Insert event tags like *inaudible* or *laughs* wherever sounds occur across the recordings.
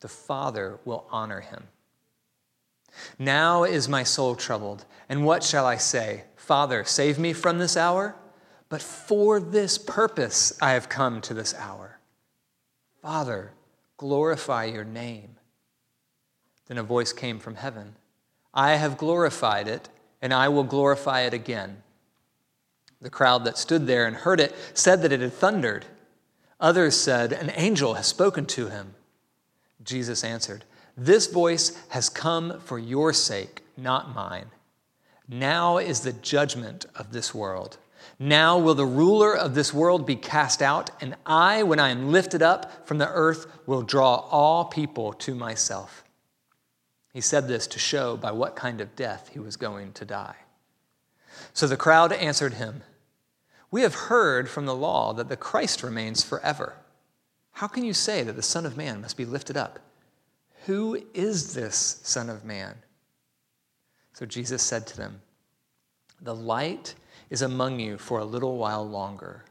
the Father will honor him. Now is my soul troubled, and what shall I say? Father, save me from this hour? But for this purpose I have come to this hour. Father, glorify your name. Then a voice came from heaven I have glorified it, and I will glorify it again. The crowd that stood there and heard it said that it had thundered. Others said, An angel has spoken to him. Jesus answered, This voice has come for your sake, not mine. Now is the judgment of this world. Now will the ruler of this world be cast out, and I, when I am lifted up from the earth, will draw all people to myself. He said this to show by what kind of death he was going to die. So the crowd answered him, We have heard from the law that the Christ remains forever. How can you say that the Son of Man must be lifted up? Who is this Son of Man? So Jesus said to them, The light is among you for a little while longer.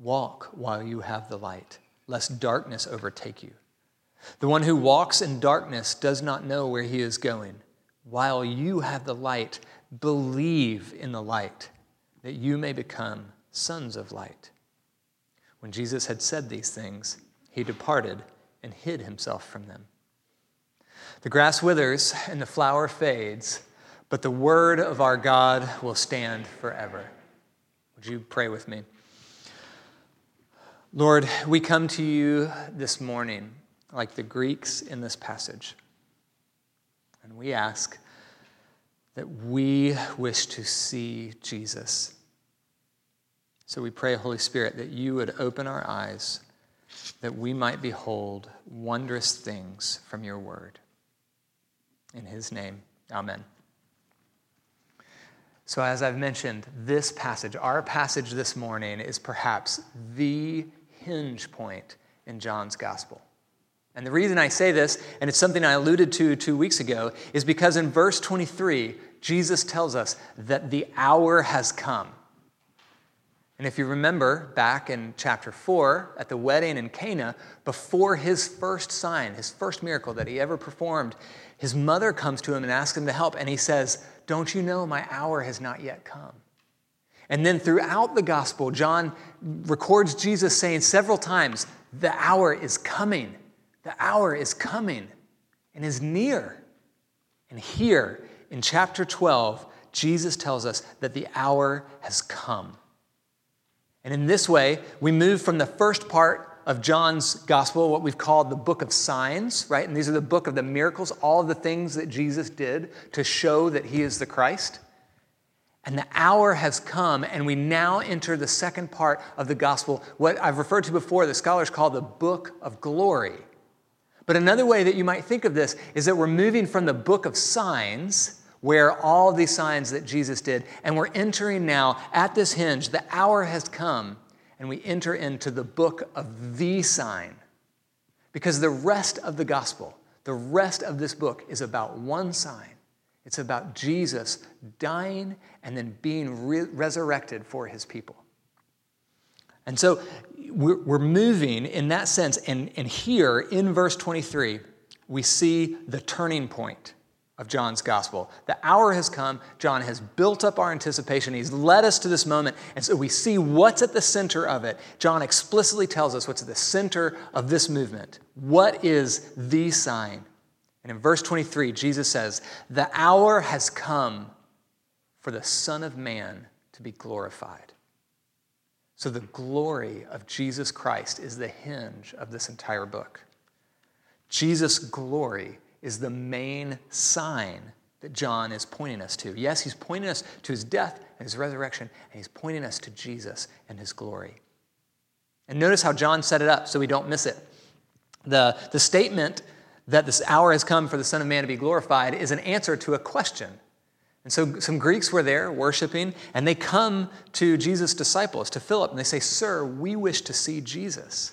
Walk while you have the light, lest darkness overtake you. The one who walks in darkness does not know where he is going. While you have the light, believe in the light, that you may become sons of light. When Jesus had said these things, he departed and hid himself from them. The grass withers and the flower fades, but the word of our God will stand forever. Would you pray with me? Lord, we come to you this morning like the Greeks in this passage. And we ask that we wish to see Jesus. So we pray, Holy Spirit, that you would open our eyes that we might behold wondrous things from your word. In his name, amen. So, as I've mentioned, this passage, our passage this morning, is perhaps the hinge point in John's gospel. And the reason I say this, and it's something I alluded to two weeks ago, is because in verse 23, Jesus tells us that the hour has come. And if you remember back in chapter 4 at the wedding in Cana, before his first sign, his first miracle that he ever performed, his mother comes to him and asks him to help. And he says, Don't you know my hour has not yet come? And then throughout the gospel, John records Jesus saying several times, The hour is coming. The hour is coming and is near. And here in chapter 12, Jesus tells us that the hour has come. And in this way, we move from the first part of John's gospel, what we've called the book of signs, right? And these are the book of the miracles, all the things that Jesus did to show that he is the Christ. And the hour has come, and we now enter the second part of the gospel, what I've referred to before, the scholars call the book of glory. But another way that you might think of this is that we're moving from the book of signs, where all these signs that Jesus did, and we're entering now at this hinge, the hour has come, and we enter into the book of the sign. Because the rest of the gospel, the rest of this book is about one sign. It's about Jesus dying and then being re- resurrected for his people. And so we're, we're moving in that sense. And, and here in verse 23, we see the turning point of John's gospel. The hour has come. John has built up our anticipation. He's led us to this moment. And so we see what's at the center of it. John explicitly tells us what's at the center of this movement. What is the sign? And in verse 23, Jesus says, The hour has come for the Son of Man to be glorified. So the glory of Jesus Christ is the hinge of this entire book. Jesus' glory is the main sign that John is pointing us to. Yes, he's pointing us to his death and his resurrection, and he's pointing us to Jesus and his glory. And notice how John set it up so we don't miss it. The, the statement that this hour has come for the Son of Man to be glorified is an answer to a question. And so some Greeks were there worshiping, and they come to Jesus' disciples, to Philip, and they say, Sir, we wish to see Jesus.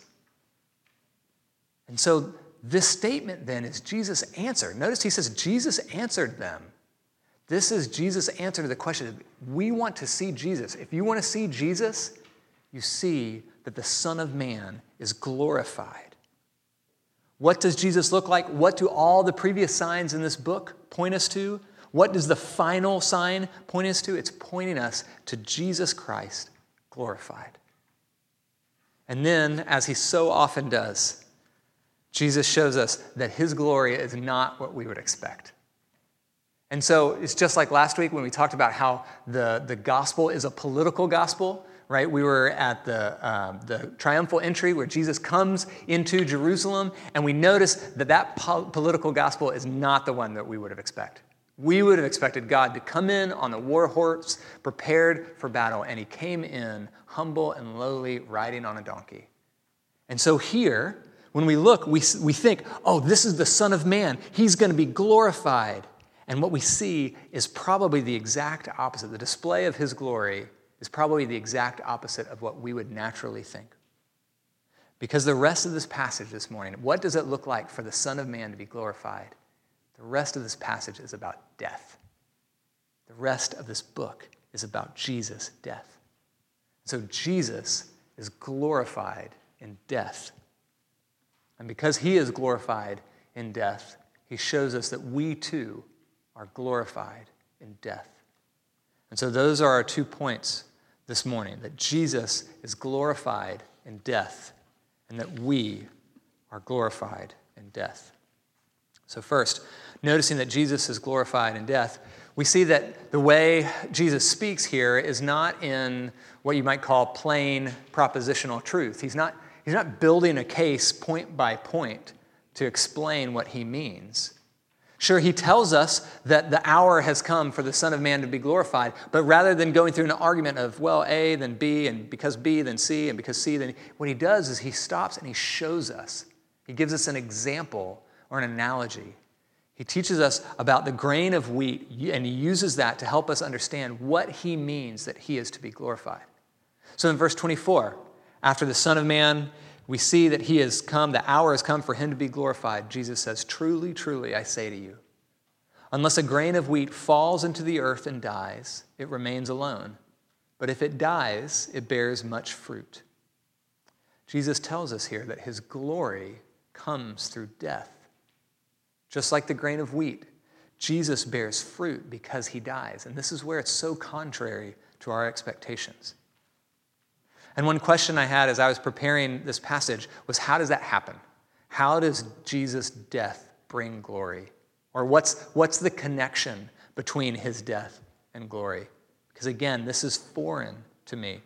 And so this statement then is Jesus' answer. Notice he says, Jesus answered them. This is Jesus' answer to the question. We want to see Jesus. If you want to see Jesus, you see that the Son of Man is glorified. What does Jesus look like? What do all the previous signs in this book point us to? What does the final sign point us to? It's pointing us to Jesus Christ glorified. And then, as he so often does, Jesus shows us that his glory is not what we would expect. And so it's just like last week when we talked about how the, the gospel is a political gospel, right? We were at the, um, the triumphal entry where Jesus comes into Jerusalem, and we notice that that po- political gospel is not the one that we would have expected. We would have expected God to come in on the war horse, prepared for battle, and he came in humble and lowly, riding on a donkey. And so here, when we look, we, we think, oh, this is the Son of Man. He's going to be glorified. And what we see is probably the exact opposite. The display of his glory is probably the exact opposite of what we would naturally think. Because the rest of this passage this morning, what does it look like for the Son of Man to be glorified? The rest of this passage is about death. The rest of this book is about Jesus' death. So Jesus is glorified in death. And because he is glorified in death, he shows us that we too are glorified in death. And so those are our two points this morning that Jesus is glorified in death and that we are glorified in death. So, first, noticing that Jesus is glorified in death, we see that the way Jesus speaks here is not in what you might call plain propositional truth. He's not, he's not building a case point by point to explain what he means. Sure, he tells us that the hour has come for the Son of Man to be glorified, but rather than going through an argument of, well, A, then B, and because B, then C, and because C, then what he does is he stops and he shows us. He gives us an example or an analogy. He teaches us about the grain of wheat, and he uses that to help us understand what he means that he is to be glorified. So in verse 24, after the Son of Man, we see that he has come, the hour has come for him to be glorified. Jesus says, Truly, truly, I say to you, unless a grain of wheat falls into the earth and dies, it remains alone. But if it dies, it bears much fruit. Jesus tells us here that his glory comes through death. Just like the grain of wheat, Jesus bears fruit because he dies. And this is where it's so contrary to our expectations. And one question I had as I was preparing this passage was how does that happen? How does Jesus' death bring glory? Or what's, what's the connection between his death and glory? Because again, this is foreign to me.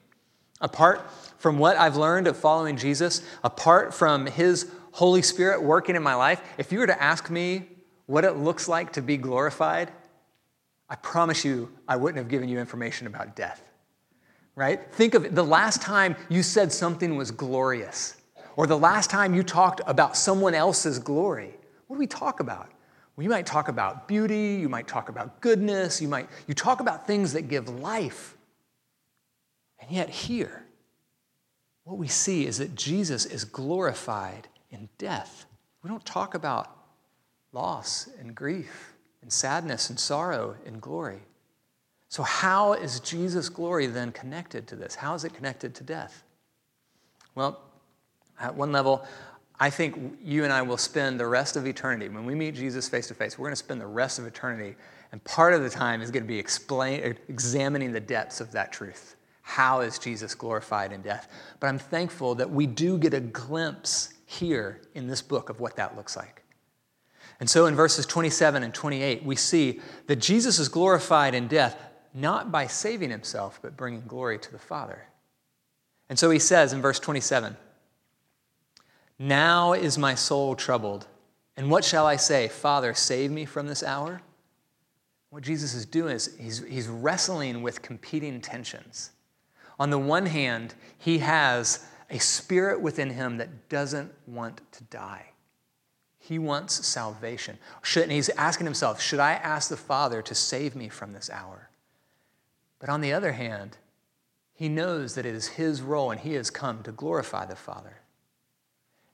Apart from what I've learned of following Jesus, apart from his Holy Spirit working in my life, if you were to ask me what it looks like to be glorified, I promise you I wouldn't have given you information about death. Right? Think of it, the last time you said something was glorious, or the last time you talked about someone else's glory. What do we talk about? Well, you might talk about beauty, you might talk about goodness, you might you talk about things that give life. And yet here, what we see is that Jesus is glorified in death. We don't talk about loss and grief and sadness and sorrow and glory. So, how is Jesus' glory then connected to this? How is it connected to death? Well, at one level, I think you and I will spend the rest of eternity, when we meet Jesus face to face, we're going to spend the rest of eternity, and part of the time is going to be explain, examining the depths of that truth. How is Jesus glorified in death? But I'm thankful that we do get a glimpse here in this book of what that looks like. And so in verses 27 and 28, we see that Jesus is glorified in death not by saving himself, but bringing glory to the Father. And so he says in verse 27 Now is my soul troubled. And what shall I say? Father, save me from this hour? What Jesus is doing is he's, he's wrestling with competing tensions. On the one hand, he has a spirit within him that doesn't want to die. He wants salvation. Should, and he's asking himself, Should I ask the Father to save me from this hour? But on the other hand, he knows that it is his role and he has come to glorify the Father.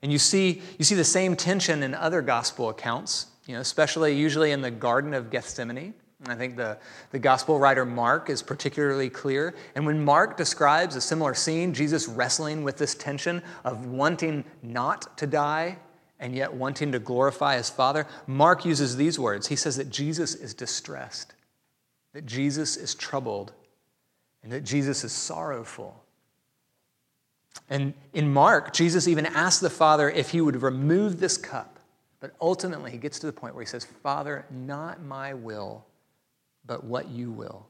And you see, you see the same tension in other gospel accounts, you know, especially usually in the Garden of Gethsemane. And I think the, the gospel writer Mark is particularly clear. And when Mark describes a similar scene, Jesus wrestling with this tension of wanting not to die and yet wanting to glorify his Father, Mark uses these words. He says that Jesus is distressed, that Jesus is troubled, and that Jesus is sorrowful. And in Mark, Jesus even asked the Father if he would remove this cup. But ultimately, he gets to the point where he says, Father, not my will but what you will.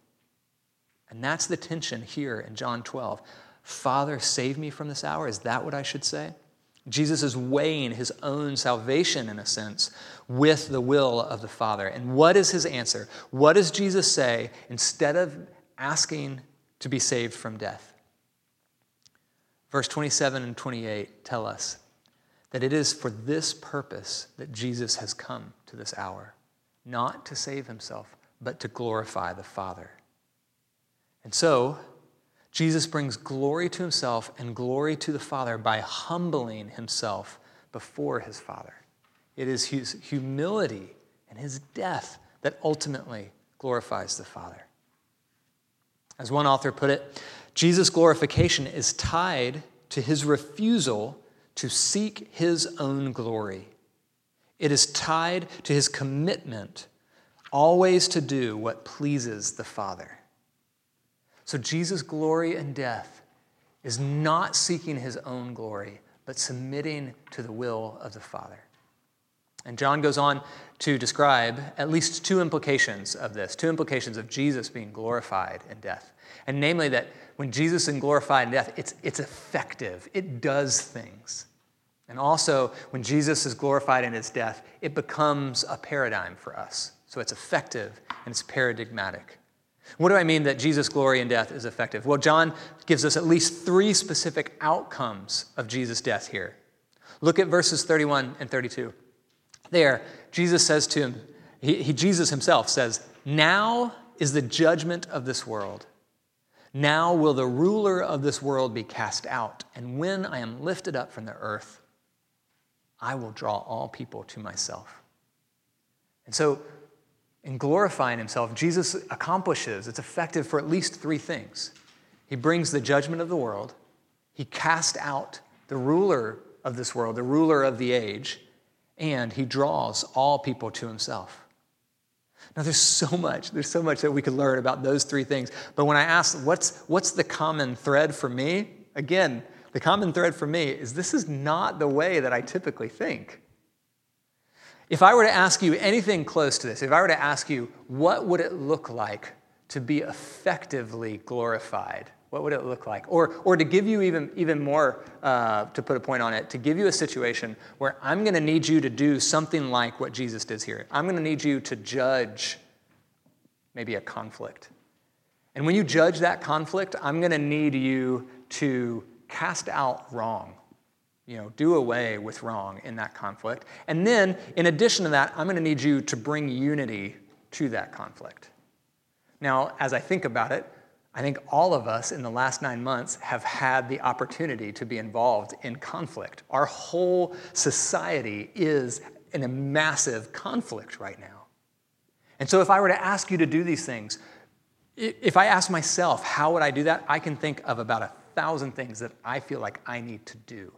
And that's the tension here in John 12. Father, save me from this hour. Is that what I should say? Jesus is weighing his own salvation, in a sense, with the will of the Father. And what is his answer? What does Jesus say instead of asking to be saved from death? Verse 27 and 28 tell us that it is for this purpose that Jesus has come to this hour, not to save himself, but to glorify the Father. And so, Jesus brings glory to himself and glory to the Father by humbling himself before his Father. It is his humility and his death that ultimately glorifies the Father. As one author put it, Jesus' glorification is tied to his refusal to seek his own glory. It is tied to his commitment always to do what pleases the Father. So Jesus' glory and death is not seeking his own glory, but submitting to the will of the Father. And John goes on to describe at least two implications of this, two implications of Jesus being glorified in death. And namely, that when Jesus is glorified in death, it's, it's effective, it does things. And also, when Jesus is glorified in his death, it becomes a paradigm for us. So it's effective and it's paradigmatic. What do I mean that Jesus' glory and death is effective? Well, John gives us at least three specific outcomes of Jesus' death here. Look at verses 31 and 32. There, Jesus says to him, he, he, Jesus himself says, Now is the judgment of this world. Now will the ruler of this world be cast out. And when I am lifted up from the earth, I will draw all people to myself. And so in glorifying himself, Jesus accomplishes, it's effective for at least three things. He brings the judgment of the world, he casts out the ruler of this world, the ruler of the age, and he draws all people to himself. Now, there's so much, there's so much that we could learn about those three things. But when I ask, what's, what's the common thread for me? Again, the common thread for me is this is not the way that I typically think. If I were to ask you anything close to this, if I were to ask you, what would it look like to be effectively glorified? What would it look like? Or, or to give you even, even more, uh, to put a point on it, to give you a situation where I'm going to need you to do something like what Jesus does here. I'm going to need you to judge maybe a conflict. And when you judge that conflict, I'm going to need you to cast out wrong you know, do away with wrong in that conflict. And then, in addition to that, I'm going to need you to bring unity to that conflict. Now, as I think about it, I think all of us in the last nine months have had the opportunity to be involved in conflict. Our whole society is in a massive conflict right now. And so, if I were to ask you to do these things, if I ask myself, how would I do that? I can think of about a thousand things that I feel like I need to do.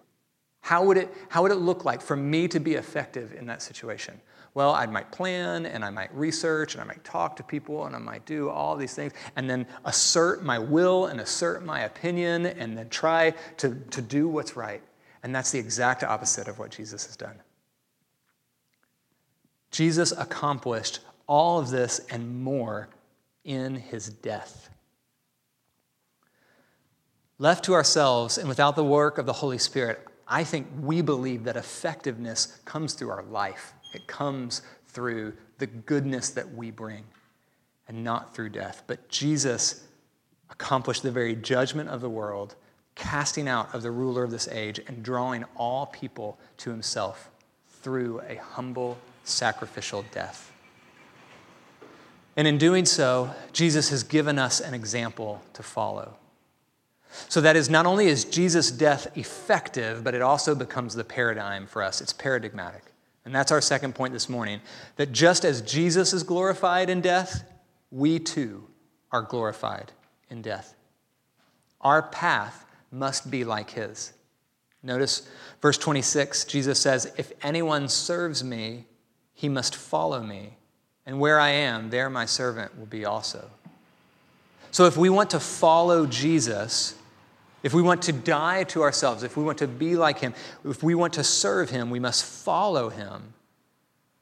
How would, it, how would it look like for me to be effective in that situation? Well, I might plan and I might research and I might talk to people and I might do all these things and then assert my will and assert my opinion and then try to, to do what's right. And that's the exact opposite of what Jesus has done. Jesus accomplished all of this and more in his death. Left to ourselves and without the work of the Holy Spirit, I think we believe that effectiveness comes through our life. It comes through the goodness that we bring and not through death. But Jesus accomplished the very judgment of the world, casting out of the ruler of this age and drawing all people to himself through a humble sacrificial death. And in doing so, Jesus has given us an example to follow. So that is not only is Jesus' death effective, but it also becomes the paradigm for us. It's paradigmatic. And that's our second point this morning that just as Jesus is glorified in death, we too are glorified in death. Our path must be like his. Notice verse 26, Jesus says, If anyone serves me, he must follow me. And where I am, there my servant will be also. So if we want to follow Jesus, if we want to die to ourselves, if we want to be like him, if we want to serve him, we must follow him.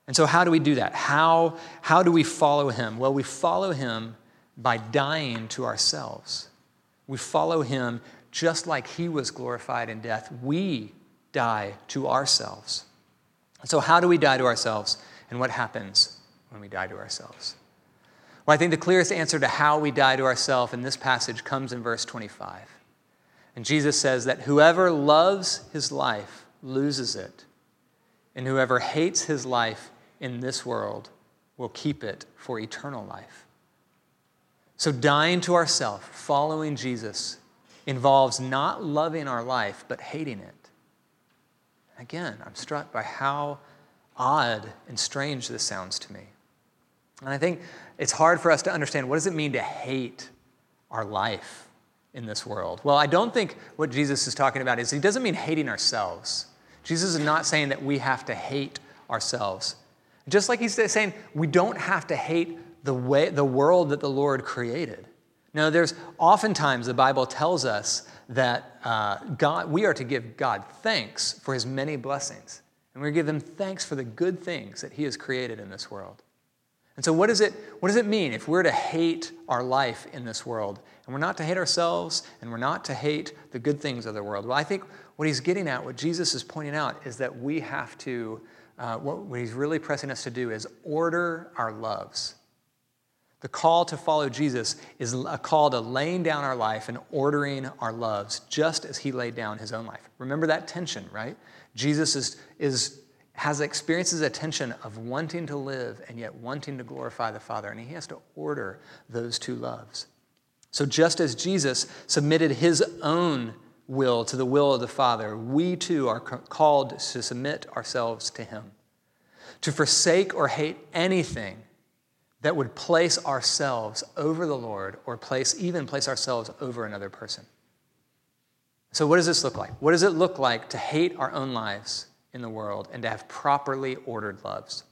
And so, how do we do that? How, how do we follow him? Well, we follow him by dying to ourselves. We follow him just like he was glorified in death. We die to ourselves. So, how do we die to ourselves? And what happens when we die to ourselves? Well, I think the clearest answer to how we die to ourselves in this passage comes in verse 25. And Jesus says that whoever loves his life loses it, and whoever hates his life in this world will keep it for eternal life. So, dying to ourself, following Jesus, involves not loving our life, but hating it. Again, I'm struck by how odd and strange this sounds to me. And I think it's hard for us to understand what does it mean to hate our life? In this world? Well, I don't think what Jesus is talking about is he doesn't mean hating ourselves. Jesus is not saying that we have to hate ourselves. Just like he's saying we don't have to hate the way the world that the Lord created. Now, there's oftentimes the Bible tells us that uh, God, we are to give God thanks for his many blessings. And we're give him thanks for the good things that he has created in this world. And so, what, is it, what does it mean if we're to hate our life in this world? And we're not to hate ourselves, and we're not to hate the good things of the world. Well, I think what he's getting at, what Jesus is pointing out, is that we have to, uh, what, he's really pressing us to do is order our loves. The call to follow Jesus is a call to laying down our life and ordering our loves, just as he laid down his own life. Remember that tension, right? Jesus is, is has experiences a tension of wanting to live and yet wanting to glorify the Father, and he has to order those two loves. So, just as Jesus submitted his own will to the will of the Father, we too are called to submit ourselves to him, to forsake or hate anything that would place ourselves over the Lord or place even place ourselves over another person. So, what does this look like? What does it look like to hate our own lives? In the world and to have properly ordered loves.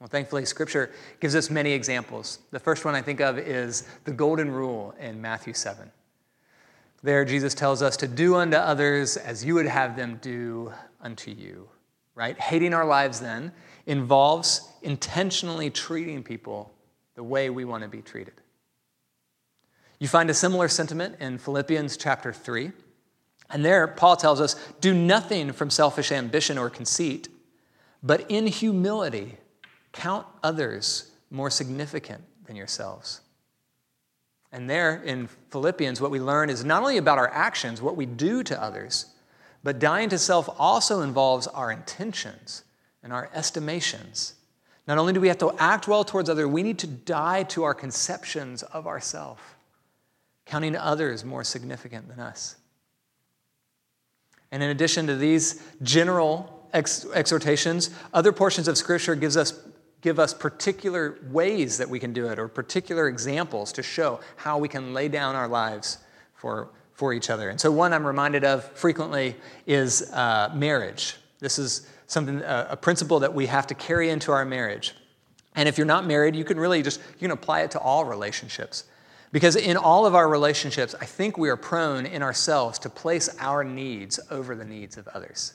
Well, thankfully, Scripture gives us many examples. The first one I think of is the Golden Rule in Matthew 7. There, Jesus tells us to do unto others as you would have them do unto you, right? Hating our lives then involves intentionally treating people the way we want to be treated. You find a similar sentiment in Philippians chapter 3. And there, Paul tells us do nothing from selfish ambition or conceit, but in humility, count others more significant than yourselves. And there in Philippians, what we learn is not only about our actions, what we do to others, but dying to self also involves our intentions and our estimations. Not only do we have to act well towards others, we need to die to our conceptions of ourselves, counting others more significant than us. And in addition to these general ex- exhortations, other portions of Scripture gives us, give us particular ways that we can do it or particular examples to show how we can lay down our lives for, for each other. And so, one I'm reminded of frequently is uh, marriage. This is something, uh, a principle that we have to carry into our marriage. And if you're not married, you can really just you can apply it to all relationships. Because in all of our relationships, I think we are prone in ourselves to place our needs over the needs of others.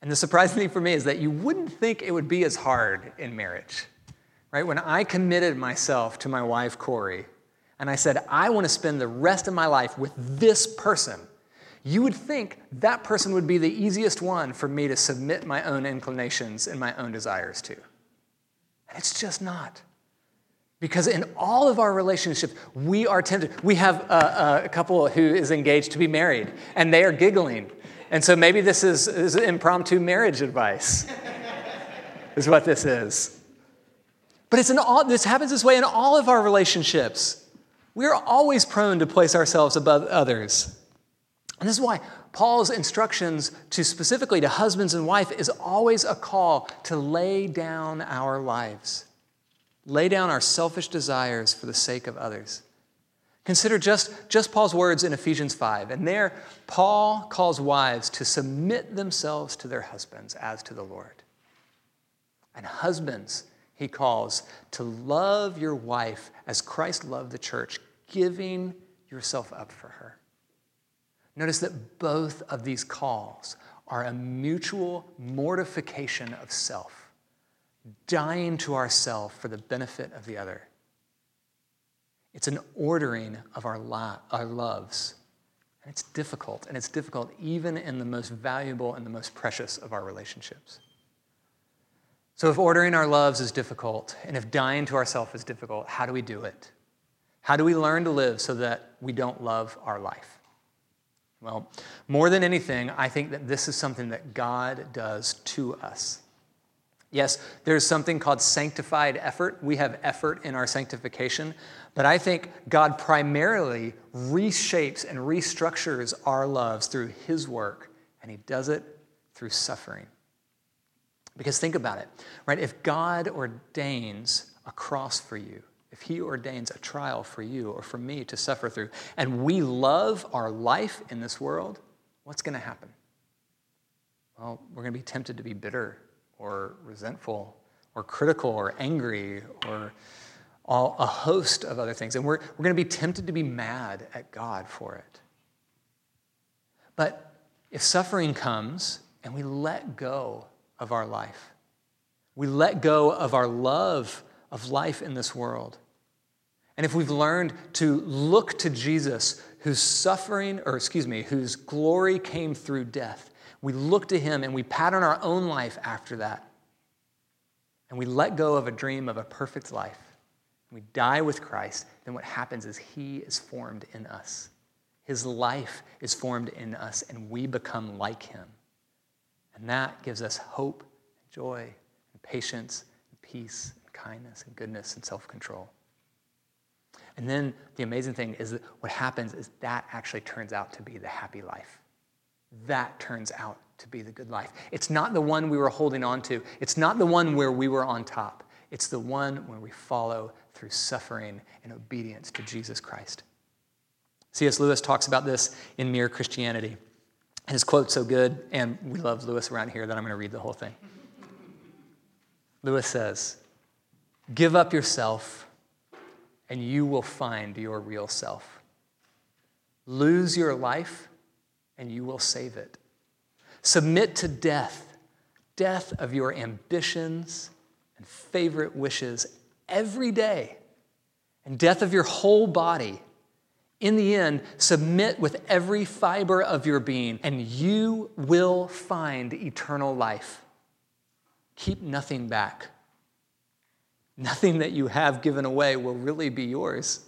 And the surprising *laughs* thing for me is that you wouldn't think it would be as hard in marriage. Right? When I committed myself to my wife, Corey, and I said, I want to spend the rest of my life with this person, you would think that person would be the easiest one for me to submit my own inclinations and my own desires to. And it's just not. Because in all of our relationships, we are tempted. We have a, a, couple who is engaged to be married, and they are giggling. And so maybe this is, is impromptu marriage advice, *laughs* is what this is. But it's all, this happens this way in all of our relationships. We are always prone to place ourselves above others. And this is why Paul's instructions to specifically to husbands and wife is always a call to lay down our lives. Lay down our selfish desires for the sake of others. Consider just, just Paul's words in Ephesians 5. And there, Paul calls wives to submit themselves to their husbands as to the Lord. And husbands, he calls to love your wife as Christ loved the church, giving yourself up for her. Notice that both of these calls are a mutual mortification of self, dying to ourself for the benefit of the other. It's an ordering of our, our loves. And it's difficult, and it's difficult even in the most valuable and the most precious of our relationships. So, if ordering our loves is difficult, and if dying to ourselves is difficult, how do we do it? How do we learn to live so that we don't love our life? Well, more than anything, I think that this is something that God does to us. Yes, there's something called sanctified effort. We have effort in our sanctification, but I think God primarily reshapes and restructures our loves through His work, and He does it through suffering. Because think about it, right? If God ordains a cross for you, if He ordains a trial for you or for me to suffer through, and we love our life in this world, what's going to happen? Well, we're going to be tempted to be bitter or resentful or critical or angry or all, a host of other things. And we're, we're going to be tempted to be mad at God for it. But if suffering comes and we let go of our life, we let go of our love of life in this world. And if we've learned to look to Jesus, whose suffering, or excuse me, whose glory came through death, we look to him and we pattern our own life after that. And we let go of a dream of a perfect life. We die with Christ, then what happens is he is formed in us. His life is formed in us, and we become like him. And that gives us hope, and joy, and patience, and peace, and kindness, and goodness, and self control. And then the amazing thing is that what happens is that actually turns out to be the happy life. That turns out to be the good life. It's not the one we were holding on to, it's not the one where we were on top. It's the one where we follow through suffering and obedience to Jesus Christ. C.S. Lewis talks about this in Mere Christianity. His quote's so good, and we love Lewis around here that I'm going to read the whole thing. Lewis says, Give up yourself and you will find your real self. Lose your life, and you will save it. Submit to death, death of your ambitions and favorite wishes every day, and death of your whole body. In the end, submit with every fiber of your being, and you will find eternal life. Keep nothing back. Nothing that you have given away will really be yours.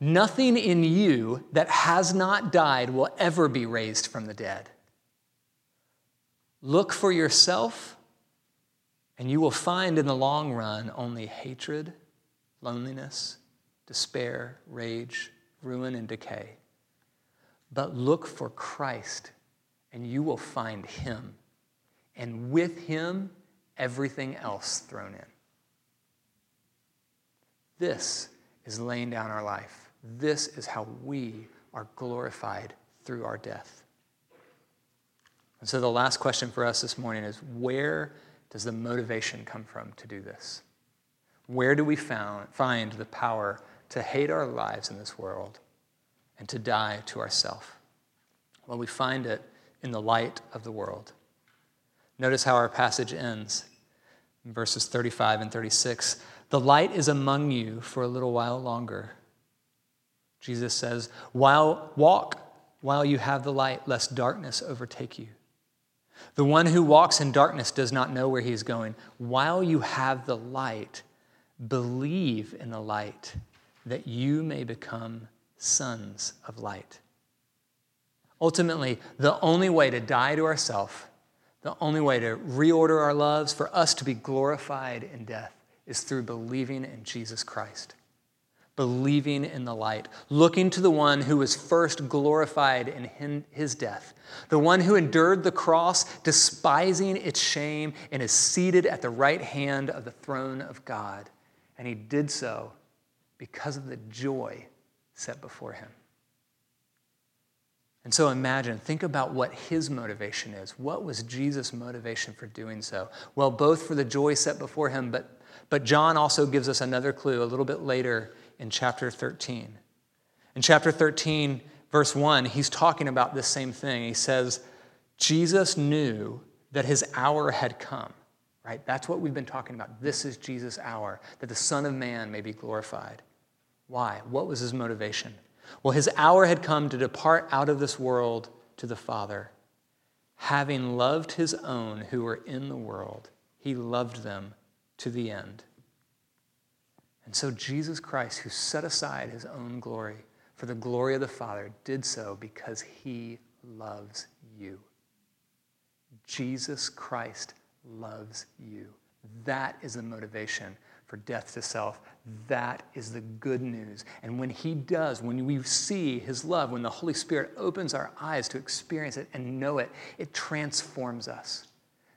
Nothing in you that has not died will ever be raised from the dead. Look for yourself, and you will find in the long run only hatred, loneliness, despair, rage, ruin, and decay. But look for Christ, and you will find Him, and with Him, everything else thrown in. This is laying down our life. This is how we are glorified through our death. And so, the last question for us this morning is where does the motivation come from to do this? Where do we found, find the power to hate our lives in this world and to die to ourself? Well, we find it in the light of the world. Notice how our passage ends in verses 35 and 36. The light is among you for a little while longer. Jesus says, while walk while you have the light, lest darkness overtake you. The one who walks in darkness does not know where he is going. While you have the light, believe in the light, that you may become sons of light. Ultimately, the only way to die to ourselves, the only way to reorder our loves, for us to be glorified in death, is through believing in Jesus Christ believing in the light, looking to the one who was first glorified in his death, the one who endured the cross, despising its shame, and is seated at the right hand of the throne of God. And he did so because of the joy set before him. And so imagine, think about what his motivation is. What was Jesus' motivation for doing so? Well, both for the joy set before him, but, but John also gives us another clue a little bit later in chapter 13. In chapter 13, verse 1, he's talking about this same thing. He says, Jesus knew that his hour had come, right? That's what we've been talking about. This is Jesus' hour, that the Son of Man may be glorified. Why? What was his motivation? Well, his hour had come to depart out of this world to the Father. Having loved his own who were in the world, he loved them to the end. And so Jesus Christ, who set aside his own glory for the glory of the Father, did so because he loves you. Jesus Christ loves you. That is the motivation for death to self. That is the good news. And when He does, when we see His love, when the Holy Spirit opens our eyes to experience it and know it, it transforms us.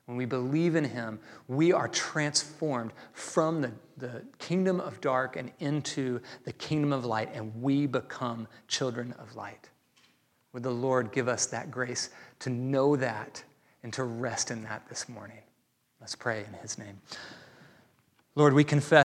When we believe in Him, we are transformed from the, the kingdom of dark and into the kingdom of light, and we become children of light. Would the Lord give us that grace to know that and to rest in that this morning? Let's pray in His name. Lord, we confess.